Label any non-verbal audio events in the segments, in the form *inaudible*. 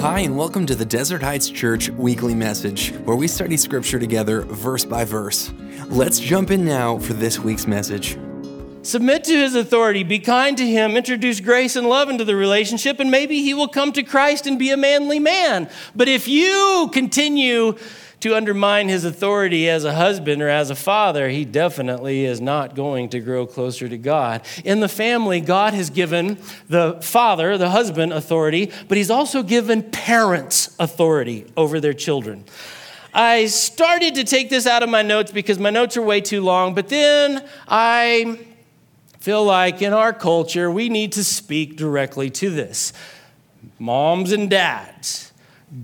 Hi, and welcome to the Desert Heights Church weekly message, where we study scripture together verse by verse. Let's jump in now for this week's message. Submit to his authority, be kind to him, introduce grace and love into the relationship, and maybe he will come to Christ and be a manly man. But if you continue to undermine his authority as a husband or as a father, he definitely is not going to grow closer to God. In the family, God has given the father, the husband, authority, but he's also given parents authority over their children. I started to take this out of my notes because my notes are way too long, but then I feel like in our culture, we need to speak directly to this. Moms and dads,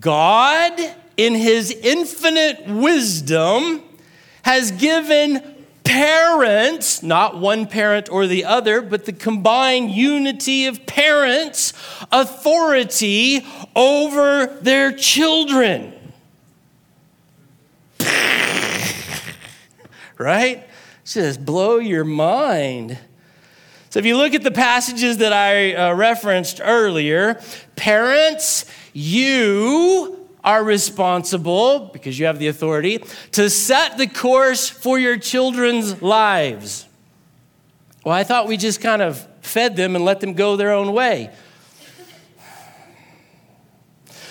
God in his infinite wisdom, has given parents, not one parent or the other, but the combined unity of parents, authority over their children. *laughs* right? Just blow your mind. So, if you look at the passages that I uh, referenced earlier, parents, you are responsible, because you have the authority, to set the course for your children's lives. Well, I thought we just kind of fed them and let them go their own way.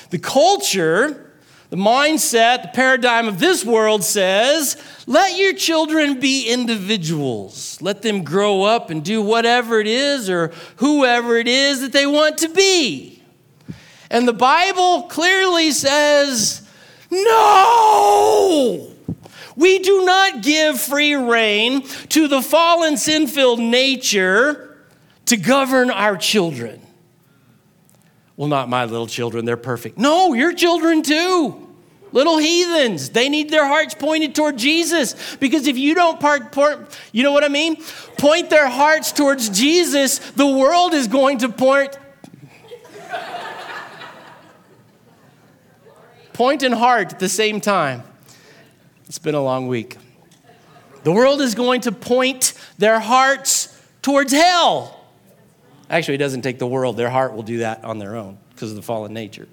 The culture, the mindset, the paradigm of this world says let your children be individuals. Let them grow up and do whatever it is or whoever it is that they want to be. And the Bible clearly says, no! We do not give free rein to the fallen, sin filled nature to govern our children. Well, not my little children, they're perfect. No, your children too. Little heathens, they need their hearts pointed toward Jesus. Because if you don't part, part, you know what I mean? Point their hearts towards Jesus, the world is going to point point and heart at the same time. It's been a long week. The world is going to point their hearts towards hell. Actually, it doesn't take the world, their heart will do that on their own because of the fallen nature.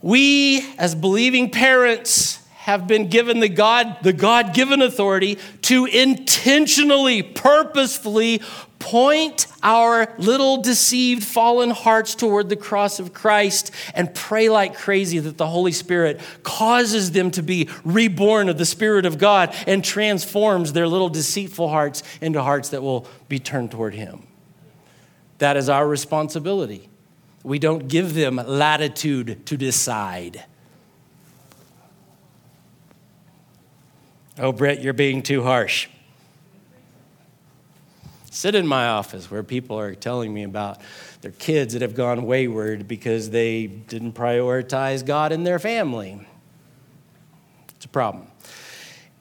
We, as believing parents, have been given the God, the God-given authority to intentionally, purposefully point our little deceived fallen hearts toward the cross of Christ and pray like crazy that the Holy Spirit causes them to be reborn of the Spirit of God and transforms their little deceitful hearts into hearts that will be turned toward Him. That is our responsibility. We don't give them latitude to decide. Oh, Brent, you're being too harsh. Sit in my office where people are telling me about their kids that have gone wayward because they didn't prioritize God in their family. It's a problem.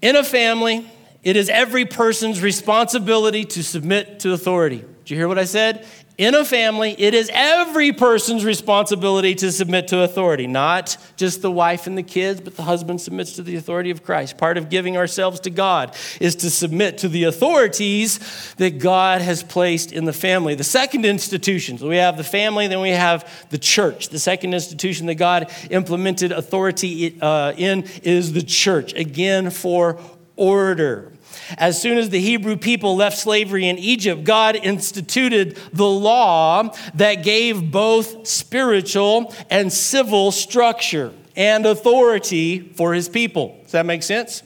In a family, it is every person's responsibility to submit to authority. Did you hear what I said? In a family, it is every person's responsibility to submit to authority, not just the wife and the kids, but the husband submits to the authority of Christ. Part of giving ourselves to God is to submit to the authorities that God has placed in the family. The second institution, so we have the family, then we have the church. The second institution that God implemented authority uh, in is the church, again, for order. As soon as the Hebrew people left slavery in Egypt, God instituted the law that gave both spiritual and civil structure and authority for his people. Does that make sense?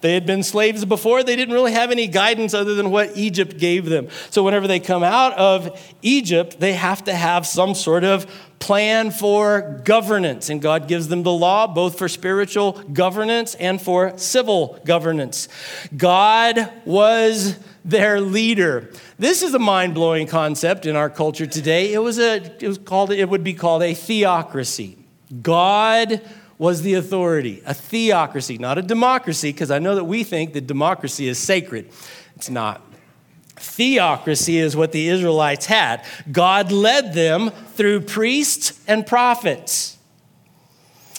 They had been slaves before. They didn't really have any guidance other than what Egypt gave them. So, whenever they come out of Egypt, they have to have some sort of plan for governance. And God gives them the law, both for spiritual governance and for civil governance. God was their leader. This is a mind-blowing concept in our culture today. It was a it was called it would be called a theocracy. God was the authority, a theocracy, not a democracy, because I know that we think that democracy is sacred. It's not. Theocracy is what the Israelites had. God led them through priests and prophets.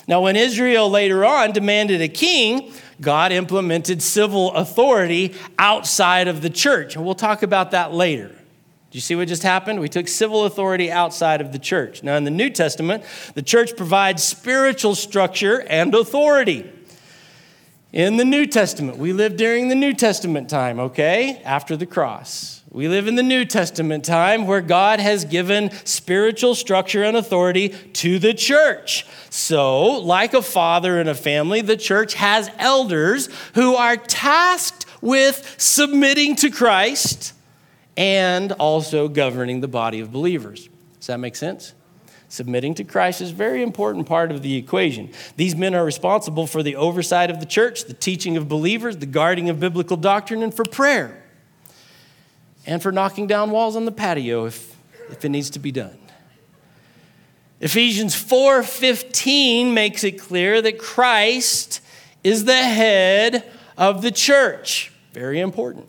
Now, when Israel later on demanded a king, God implemented civil authority outside of the church. And we'll talk about that later. Do you see what just happened? We took civil authority outside of the church. Now, in the New Testament, the church provides spiritual structure and authority. In the New Testament, we live during the New Testament time, okay? After the cross. We live in the New Testament time where God has given spiritual structure and authority to the church. So, like a father in a family, the church has elders who are tasked with submitting to Christ and also governing the body of believers. Does that make sense? Submitting to Christ is a very important part of the equation. These men are responsible for the oversight of the church, the teaching of believers, the guarding of biblical doctrine, and for prayer. And for knocking down walls on the patio if, if it needs to be done. Ephesians 4:15 makes it clear that Christ is the head of the church. Very important.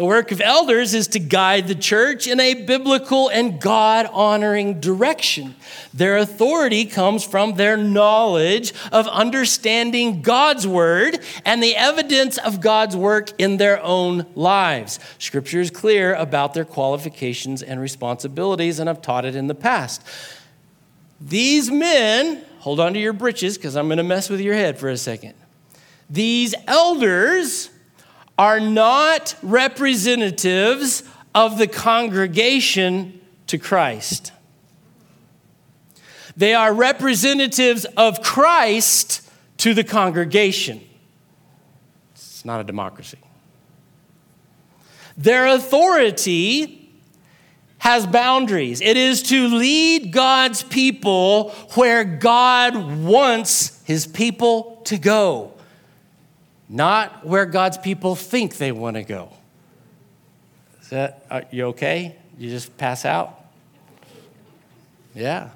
The work of elders is to guide the church in a biblical and God honoring direction. Their authority comes from their knowledge of understanding God's word and the evidence of God's work in their own lives. Scripture is clear about their qualifications and responsibilities, and I've taught it in the past. These men, hold on to your britches because I'm going to mess with your head for a second. These elders are not representatives of the congregation to Christ. They are representatives of Christ to the congregation. It's not a democracy. Their authority has boundaries. It is to lead God's people where God wants his people to go not where God's people think they want to go. Is that, are you okay? You just pass out? Yeah.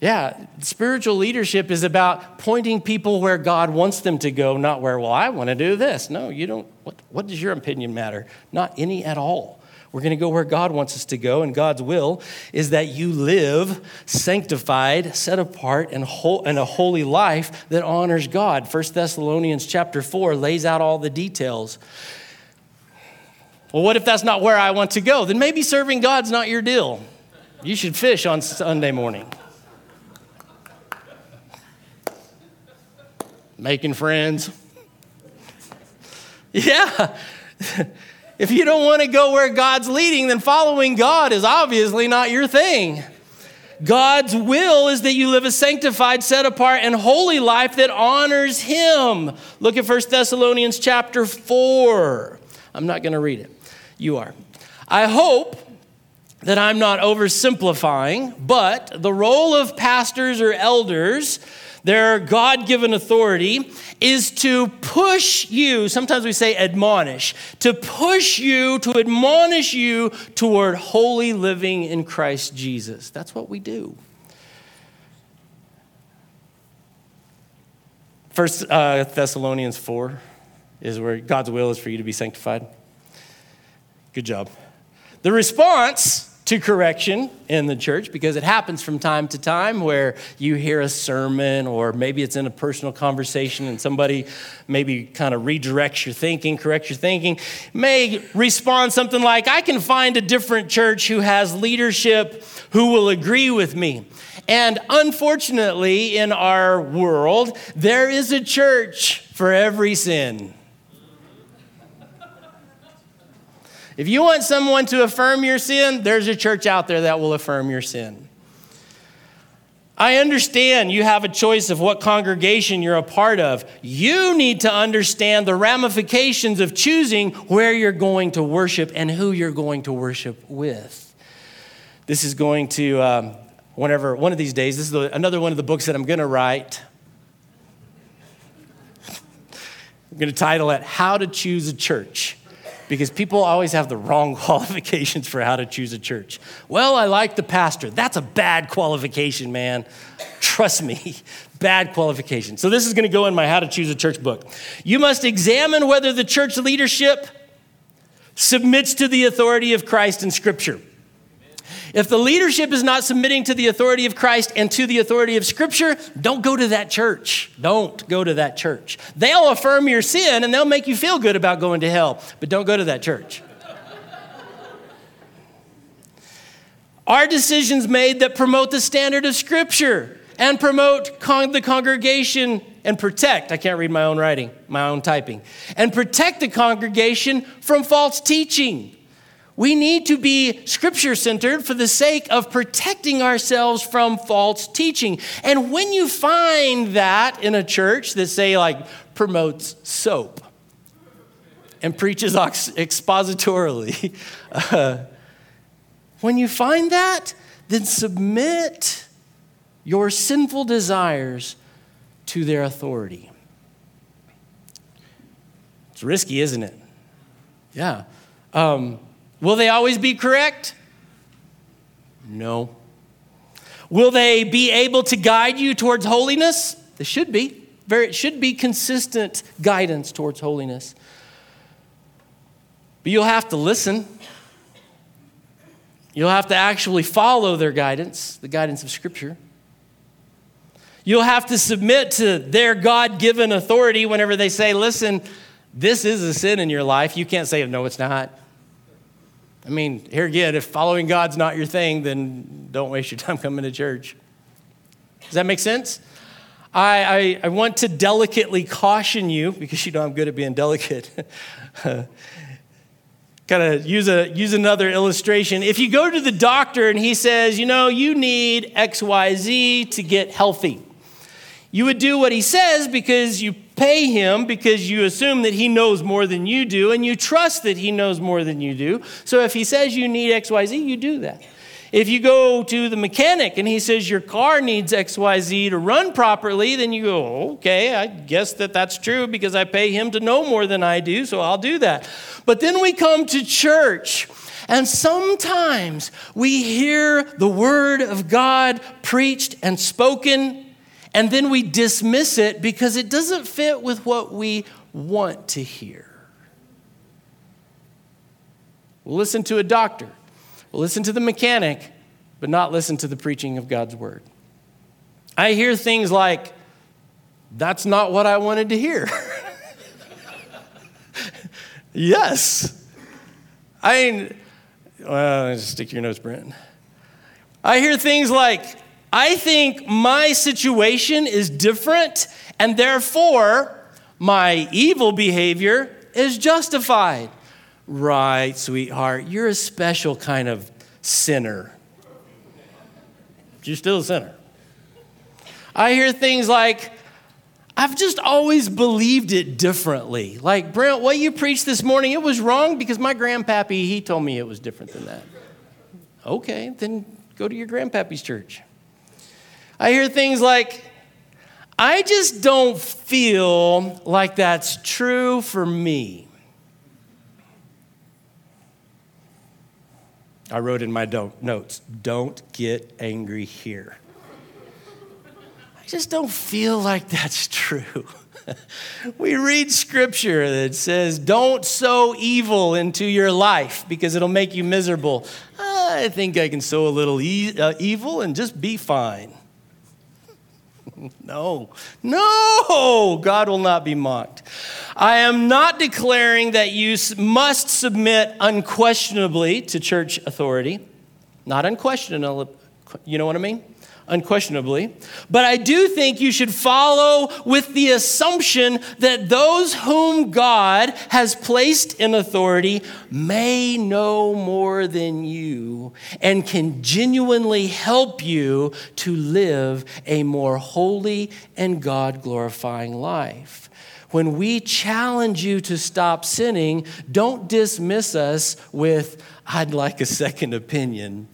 Yeah, spiritual leadership is about pointing people where God wants them to go, not where, well, I want to do this. No, you don't. What, what does your opinion matter? Not any at all. We're going to go where God wants us to go, and God's will is that you live sanctified, set apart, and, a holy life that honors God. 1 Thessalonians chapter 4 lays out all the details. Well, what if that's not where I want to go? Then maybe serving God's not your deal. You should fish on Sunday morning. Making friends. *laughs* Yeah. *laughs* If you don't want to go where God's leading, then following God is obviously not your thing. God's will is that you live a sanctified, set apart, and holy life that honors Him. Look at 1 Thessalonians chapter 4. I'm not going to read it. You are. I hope that I'm not oversimplifying, but the role of pastors or elders their God given authority is to push you, sometimes we say admonish, to push you, to admonish you toward holy living in Christ Jesus. That's what we do. First uh, Thessalonians 4 is where God's will is for you to be sanctified. Good job. The response to correction in the church because it happens from time to time where you hear a sermon or maybe it's in a personal conversation and somebody maybe kind of redirects your thinking, corrects your thinking, may respond something like, I can find a different church who has leadership who will agree with me. And unfortunately, in our world, there is a church for every sin. If you want someone to affirm your sin, there's a church out there that will affirm your sin. I understand you have a choice of what congregation you're a part of. You need to understand the ramifications of choosing where you're going to worship and who you're going to worship with. This is going to, um, whenever, one of these days, this is another one of the books that I'm going to write. I'm going to title it How to Choose a Church because people always have the wrong *laughs* qualifications for how to choose a church. Well, I like the pastor. That's a bad qualification, man. Trust me, *laughs* bad qualification. So, this is going to go in my How to Choose a Church book. You must examine whether the church leadership submits to the authority of Christ in Scripture. If the leadership is not submitting to the authority of Christ and to the authority of Scripture, don't go to that church. Don't go to that church. They'll affirm your sin and they'll make you feel good about going to hell, but don't go to that church. Are decisions made that promote the standard of Scripture and promote con- the congregation and protect, I can't read my own writing, my own typing, and protect the congregation from false teaching? We need to be scripture centered for the sake of protecting ourselves from false teaching. And when you find that in a church that, say, like promotes soap and preaches expositorily, uh, *laughs* when you find that, then submit your sinful desires to their authority. It's risky, isn't it? Yeah. Um, will they always be correct? No. Will they be able to guide you towards holiness? They should be. Very, it should be consistent guidance towards holiness. But you'll have to listen. You'll have to actually follow their guidance, the guidance of Scripture. You'll have to submit to their God given authority whenever they say, listen, this is a sin in your life. You can't say, no, it's not. I mean, here again, if following God's not your thing, then don't waste your *laughs* time coming to church. Does that make sense? I, I, I want to delicately caution you, because you know I'm good at being delicate. *laughs* kind of use a use another illustration. If you go to the doctor and he says, you know, you need XYZ to get healthy. You would do what he says because you pay him because you assume that he knows more than you do and you trust that he knows more than you do. So if he says you need XYZ, you do that. If you go to the mechanic and he says your car needs XYZ to run properly, then you go, okay, I guess that that's true because I pay him to know more than I do, so I'll do that. But then we come to church. And sometimes we hear the word of God preached and spoken, and then we dismiss it because it doesn't fit with what we want to hear. We'll listen to a doctor We listen to the mechanic, but not listen to the preaching of God's word. I hear things like, that's not what I wanted to hear. *laughs* yes. I mean, well, stick your nose, Brent. I hear things like, I think my situation is different, and therefore my evil behavior is justified. Right, sweetheart, you're a special kind of sinner. You're still a sinner. I hear things like, I've just always believed it differently. Like, Brent, what you preached this morning, it was wrong because my grandpappy, he told me it was different than that. Okay, then go to your grandpappy's church. I hear things like, I just don't feel like that's true for me. I wrote in my notes, don't get angry here. I just don't feel like that's true. *laughs* we read scripture that says, don't sow evil into your life because it'll make you miserable. I think I can sow a little e- uh, evil and just be fine. No, no, God will not be mocked. I am not declaring that you must submit unquestionably to church authority. Not unquestionably, you know what I mean? Unquestionably. But I do think you should follow with the assumption that those whom God has placed in authority may know more than you and can genuinely help you to live a more holy and God glorifying life when we challenge you to stop sinning, don't dismiss us with, I'd like a second opinion.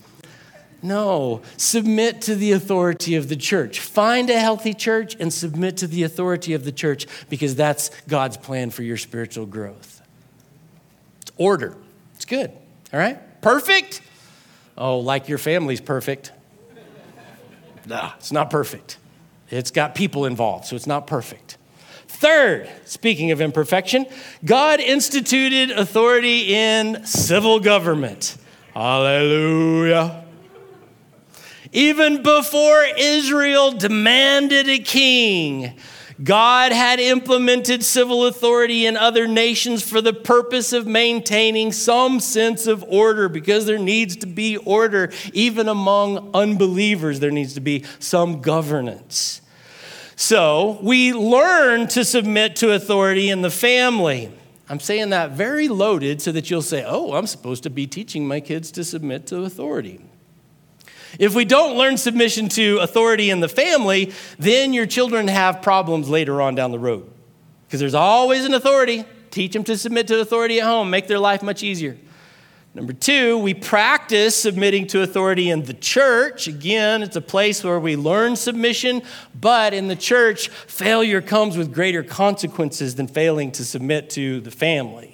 No, submit to the authority of the church. Find a healthy church and submit to the authority of the church because that's God's plan for your spiritual growth. It's order. It's good. All right? Perfect? Oh, like your family's perfect. No, it's not perfect. It's got people involved, so it's not perfect. Third, speaking of imperfection, God instituted authority in civil government. Hallelujah. Even before Israel demanded a king, God had implemented civil authority in other nations for the purpose of maintaining some sense of order because there needs to be order. Even among unbelievers, there needs to be some governance. So we learn to submit to authority in the family. I'm saying that very loaded so that you'll say, oh, I'm supposed to be teaching my kids to submit to authority. If we don't learn submission to authority in the family, then your children have problems later on down the road. Because there's always an authority. Teach them to submit to authority at home, make their life much easier. Number two, we practice submitting to authority in the church. Again, it's a place where we learn submission, but in the church, failure comes with greater consequences than failing to submit to the family.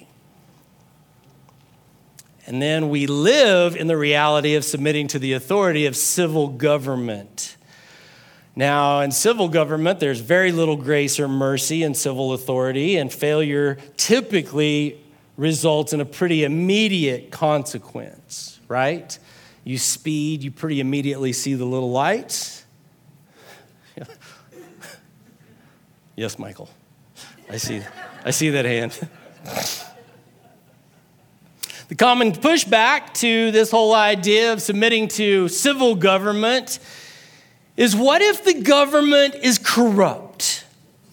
And then we live in the reality of submitting to the authority of civil government. Now, in civil government, there's very little grace or mercy in civil authority, and failure typically results in a pretty immediate consequence, right? You speed, you pretty immediately see the little lights. *laughs* yes, Michael. I see, I see that hand. *laughs* the common pushback to this whole idea of submitting to civil government is what if the government is corrupt?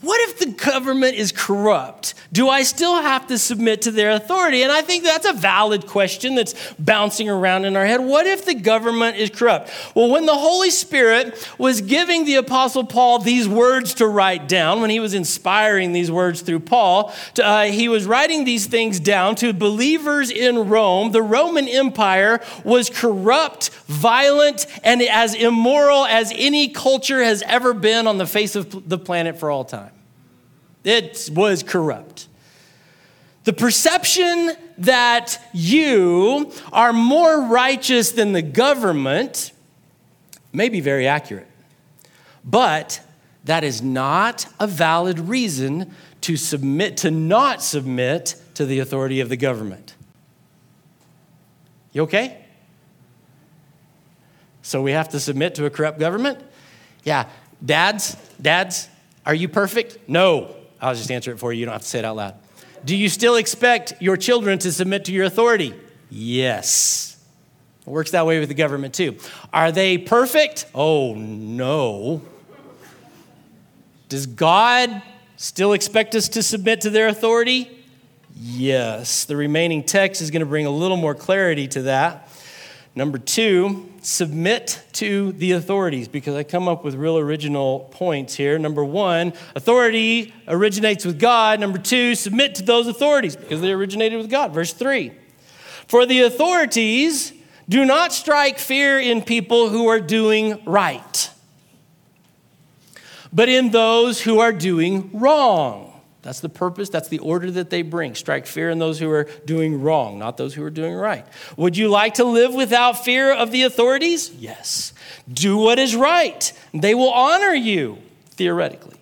What if the government is corrupt? Do I still have to submit to their authority? And I think that's a valid question that's bouncing around in our head. What if the government is corrupt? Well, when the Holy Spirit was giving the Apostle Paul these words to write down, when he was inspiring these words through Paul, uh, he was writing these things down to believers in Rome. The Roman Empire was corrupt, violent, and as immoral as any culture has ever been on the face of the planet for all time. It was corrupt. The perception that you are more righteous than the government may be very accurate, but that is not a valid reason to submit, to not submit to the authority of the government. You okay? So we have to submit to a corrupt government? Yeah. Dads, dads, are you perfect? No. I'll just answer it for you. You don't have to say it out loud. Do you still expect your children to submit to your authority? Yes. It works that way with the government too. Are they perfect? Oh, no. Does God still expect us to submit to their authority? Yes. The remaining text is going to bring a little more clarity to that. Number two, submit to the authorities because I come up with real original points here. Number one, authority originates with God. Number two, submit to those authorities because they originated with God. Verse three, for the authorities do not strike fear in people who are doing right, but in those who are doing wrong. That's the purpose, that's the order that they bring. Strike fear in those who are doing wrong, not those who are doing right. Would you like to live without fear of the authorities? Yes. Do what is right, they will honor you, theoretically.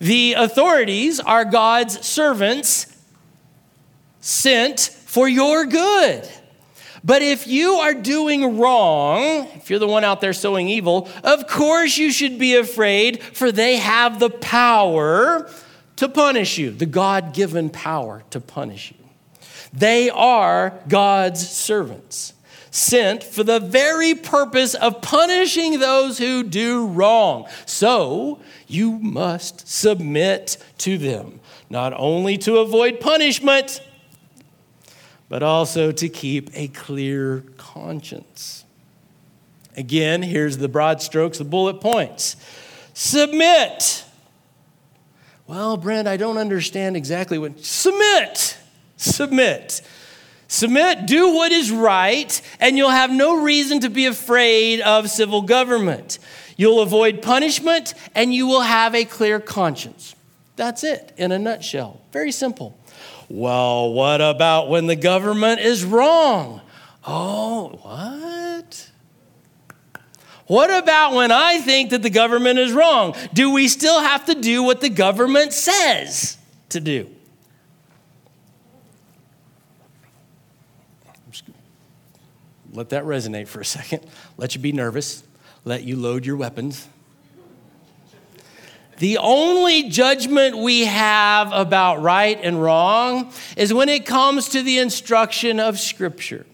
The authorities are God's servants sent for your good. But if you are doing wrong, if you're the one out there sowing evil, of course you should be afraid, for they have the power to punish you, the God given power to punish you. They are God's servants, sent for the very purpose of punishing those who do wrong. So you must submit to them, not only to avoid punishment, but also to keep a clear conscience. Again, here's the broad strokes, the bullet points. Submit well, Brent, I don't understand exactly what. Submit. Submit. Submit, do what is right, and you'll have no reason to be afraid of civil government. You'll avoid punishment, and you will have a clear conscience. That's it in a nutshell. Very simple. Well, what about when the government is wrong? Oh, what? What about when I think that the government is wrong? Do we still have to do what the government says to do? Let that resonate for a second. Let you be nervous. Let you load your weapons. The only judgment we have about right and wrong is when it comes to the instruction of Scripture.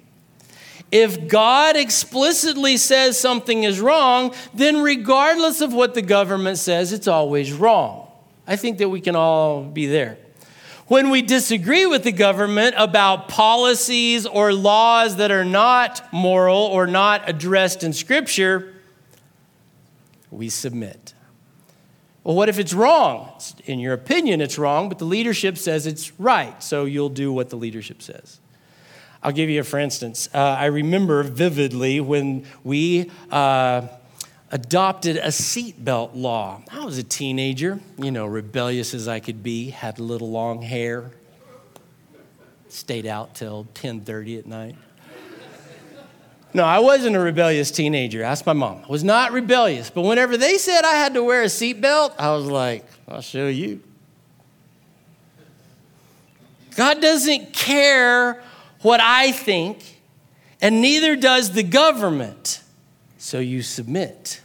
If God explicitly says something is wrong, then regardless of what the government says, it's always wrong. I think that we can all be there. When we disagree with the government about policies or laws that are not moral or not addressed in Scripture, we submit. Well, what if it's wrong? In your opinion, it's wrong, but the leadership says it's right, so you'll do what the leadership says. I'll give you a for instance. Uh, I remember vividly when we uh, adopted a seatbelt law. I was a teenager, you know, rebellious as I could be, had a little long hair, stayed out till 10:30 at night. No, I wasn't a rebellious teenager. Ask my mom. I was not rebellious, but whenever they said I had to wear a seatbelt, I was like, I'll show you. God doesn't care what I think, and neither does the government. So you submit.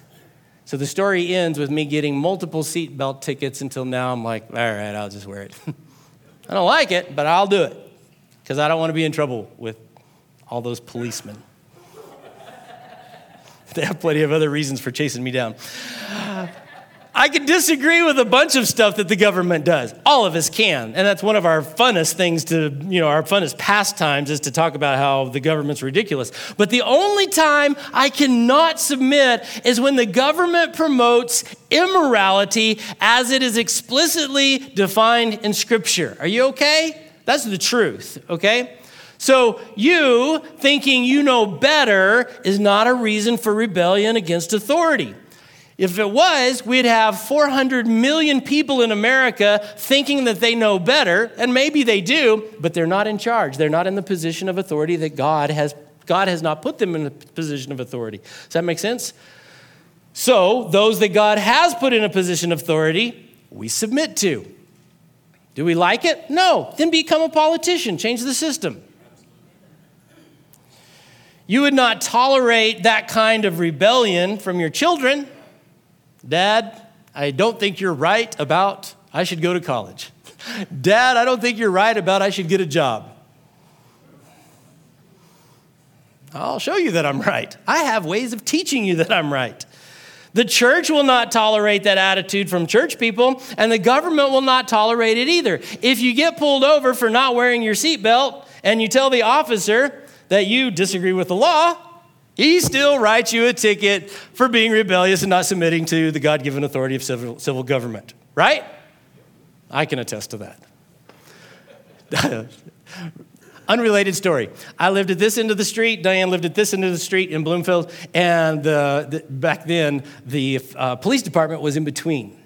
So the story ends with me getting multiple seatbelt tickets until now I'm like, all right, I'll just wear it. *laughs* I don't like it, but I'll do it because I don't want to be in trouble with all those policemen. *laughs* they have plenty of other reasons for chasing me down. I can disagree with a bunch of stuff that the government does. All of us can. And that's one of our funnest things to, you know, our funnest pastimes is to talk about how the government's ridiculous. But the only time I cannot submit is when the government promotes immorality as it is explicitly defined in Scripture. Are you okay? That's the truth, okay? So, you thinking you know better is not a reason for rebellion against authority. If it was, we'd have 400 million people in America thinking that they know better, and maybe they do, but they're not in charge. They're not in the position of authority that God has God has not put them in a position of authority. Does that make sense? So, those that God has put in a position of authority, we submit to. Do we like it? No. Then become a politician, change the system. You would not tolerate that kind of rebellion from your children. Dad, I don't think you're right about I should go to college. Dad, I don't think you're right about I should get a job. I'll show you that I'm right. I have ways of teaching you that I'm right. The church will not tolerate that attitude from church people, and the government will not tolerate it either. If you get pulled over for not wearing your seatbelt and you tell the officer that you disagree with the law, he still writes you a ticket for being rebellious and not submitting to the God given authority of civil, civil government, right? I can attest to that. *laughs* Unrelated story. I lived at this end of the street. Diane lived at this end of the street in Bloomfield. And the, back then, the uh, police department was in between.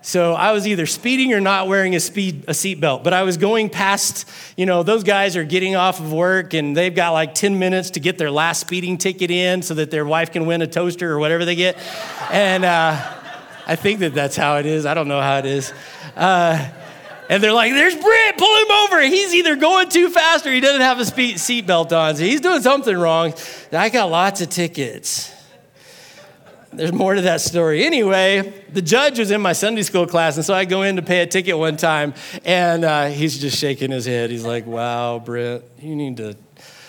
So I was either speeding or not wearing a speed a seatbelt. But I was going past, you know, those guys are getting off of work and they've got like 10 minutes to get their last speeding ticket in so that their wife can win a toaster or whatever they get. And uh, I think that that's how it is. I don't know how it is. Uh, and they're like, "There's Brent, pull him over. He's either going too fast or he doesn't have a seatbelt on. So he's doing something wrong." I got lots of tickets. There's more to that story. Anyway, the judge was in my Sunday school class, and so I go in to pay a ticket one time, and uh, he's just shaking his head. He's like, Wow, Brent, you need to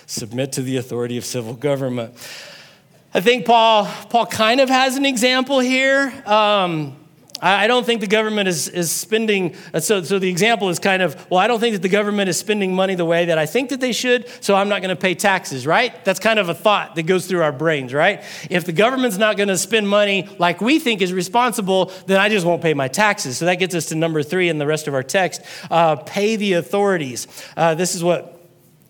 submit to the authority of civil government. I think Paul, Paul kind of has an example here. Um, I don't think the government is, is spending, uh, so, so the example is kind of, well, I don't think that the government is spending money the way that I think that they should, so I'm not going to pay taxes, right? That's kind of a thought that goes through our brains, right? If the government's not going to spend money like we think is responsible, then I just won't pay my taxes. So that gets us to number three in the rest of our text uh, pay the authorities. Uh, this is what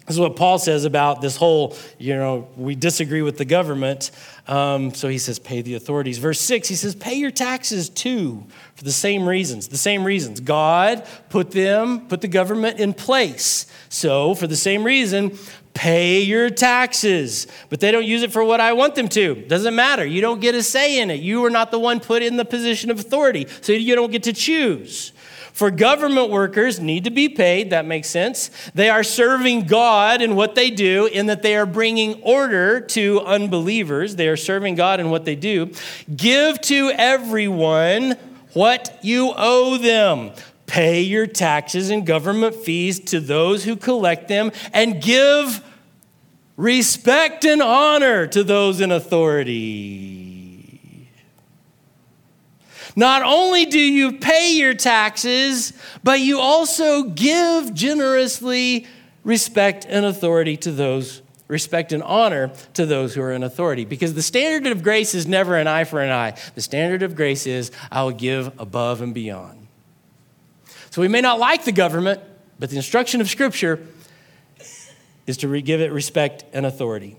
this is what Paul says about this whole, you know, we disagree with the government. Um, so he says, pay the authorities. Verse 6, he says, pay your taxes too, for the same reasons. The same reasons. God put them, put the government in place. So, for the same reason, pay your taxes. But they don't use it for what I want them to. Doesn't matter. You don't get a say in it. You are not the one put in the position of authority, so you don't get to choose. For government workers need to be paid, that makes sense. They are serving God in what they do, in that they are bringing order to unbelievers. They are serving God in what they do. Give to everyone what you owe them. Pay your taxes and government fees to those who collect them and give respect and honor to those in authority. Not only do you pay your taxes, but you also give generously respect and authority to those respect and honor to those who are in authority. Because the standard of grace is never an eye for an eye. The standard of grace is I will give above and beyond. So we may not like the government, but the instruction of Scripture is to give it respect and authority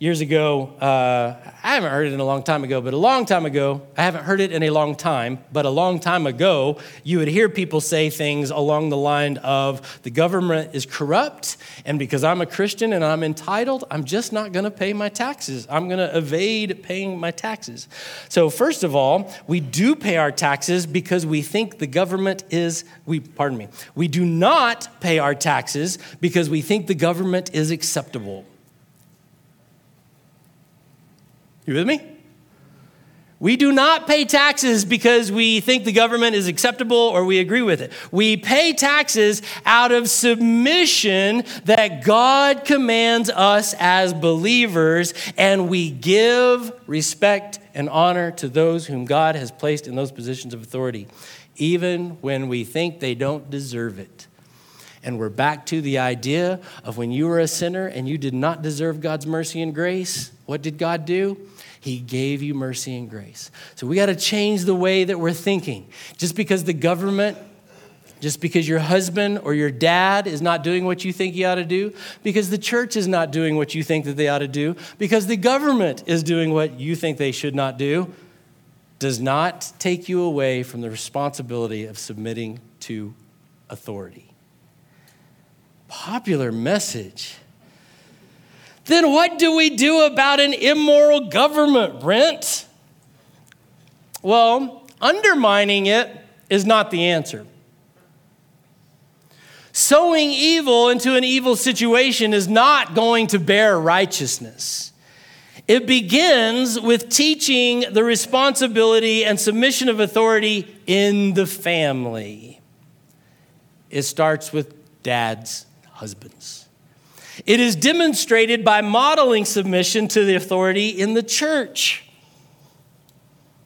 years ago, uh, I haven't heard it in a long time ago, but a long time ago, I haven't heard it in a long time, but a long time ago, you would hear people say things along the line of the government is corrupt, and because I'm a Christian and I'm entitled, I'm just not to pay my taxes. I'm to evade paying my taxes. So, first of all, we do pay our taxes because we think the government is, we, pardon me, we do not pay our taxes because we think the government is acceptable. You with me? We do not pay taxes because we think the government is acceptable or we agree with it. We pay taxes out of submission that God commands us as believers, and we give respect and honor to those whom God has placed in those positions of authority, even when we think they don't deserve it. And we're back to the idea of when you were a sinner and you did not deserve God's mercy and grace, what did God do? He gave you mercy and grace. So we got to change the way that we're thinking. Just because the government, just because your husband or your dad is not doing what you think he ought to do, because the church is not doing what you think that they ought to do, because the government is doing what you think they should not do, does not take you away from the responsibility of submitting to authority. Popular message. Then what do we do about an immoral government, Brent? Well, undermining it is not the answer. Sowing evil into an evil situation is not going to bear righteousness. It begins with teaching the responsibility and submission of authority in the family. It starts with dads, husbands. It is demonstrated by modeling submission to the authority in the church.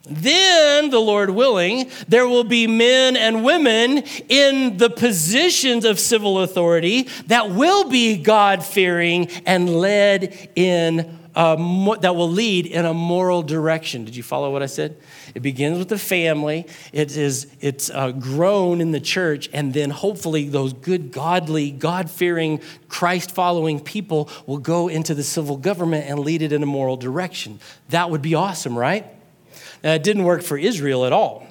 Then, the Lord willing, there will be men and women in the positions of civil authority that will be God fearing and led in, a, that will lead in a moral direction. Did you follow what I said? It begins with the family. It is, it's uh, grown in the church, and then hopefully those good, godly, God fearing, Christ following people will go into the civil government and lead it in a moral direction. That would be awesome, right? Now, it didn't work for Israel at all.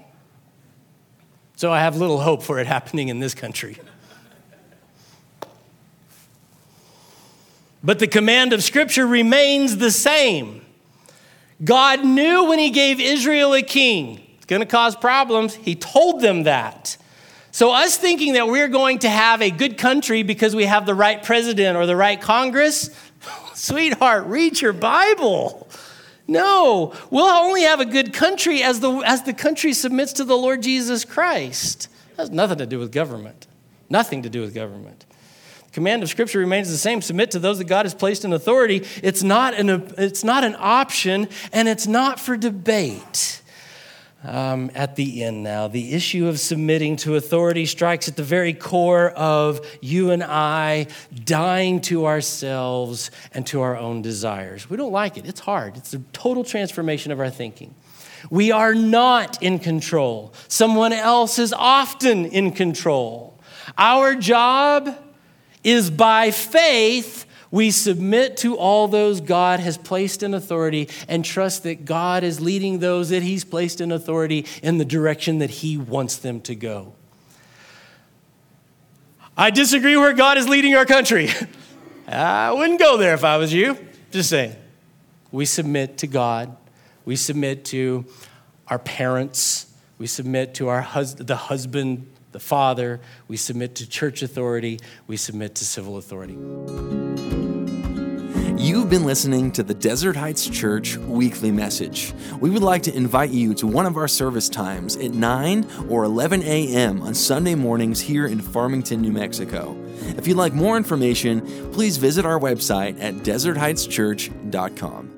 So I have little hope for it happening in this country. *laughs* But the command of Scripture remains the same. God knew when He gave Israel a king, it's going to cause problems. He told them that. So, us thinking that we're going to have a good country because we have the right president or the right Congress, *laughs* sweetheart, read your Bible. No, we'll only have a good country as the, as the country submits to the Lord Jesus Christ. That has nothing to do with government. Nothing to do with government command of Scripture remains the same submit to those that God has placed in authority. It's not an, it's not an option, and it's not for debate. Um, at the end now, the issue of submitting to authority strikes at the very core of you and I dying to ourselves and to our own desires. We don't like it, it's hard. It's a total transformation of our thinking. We are not in control, someone else is often in control. Our job is by faith we submit to all those God has placed in authority and trust that God is leading those that He's placed in authority in the direction that He wants them to go. I disagree where God is leading our country. *laughs* I wouldn't go there if I was you. Just saying. We submit to God, we submit to our parents, we submit to our hus- the husband the Father, we submit to church authority, we submit to civil authority. You've been listening to the Desert Heights Church weekly message. We would like to invite you to one of our service times at 9 or 11 a.m. on Sunday mornings here in Farmington, New Mexico. If you'd like more information, please visit our website at desertheightschurch.com.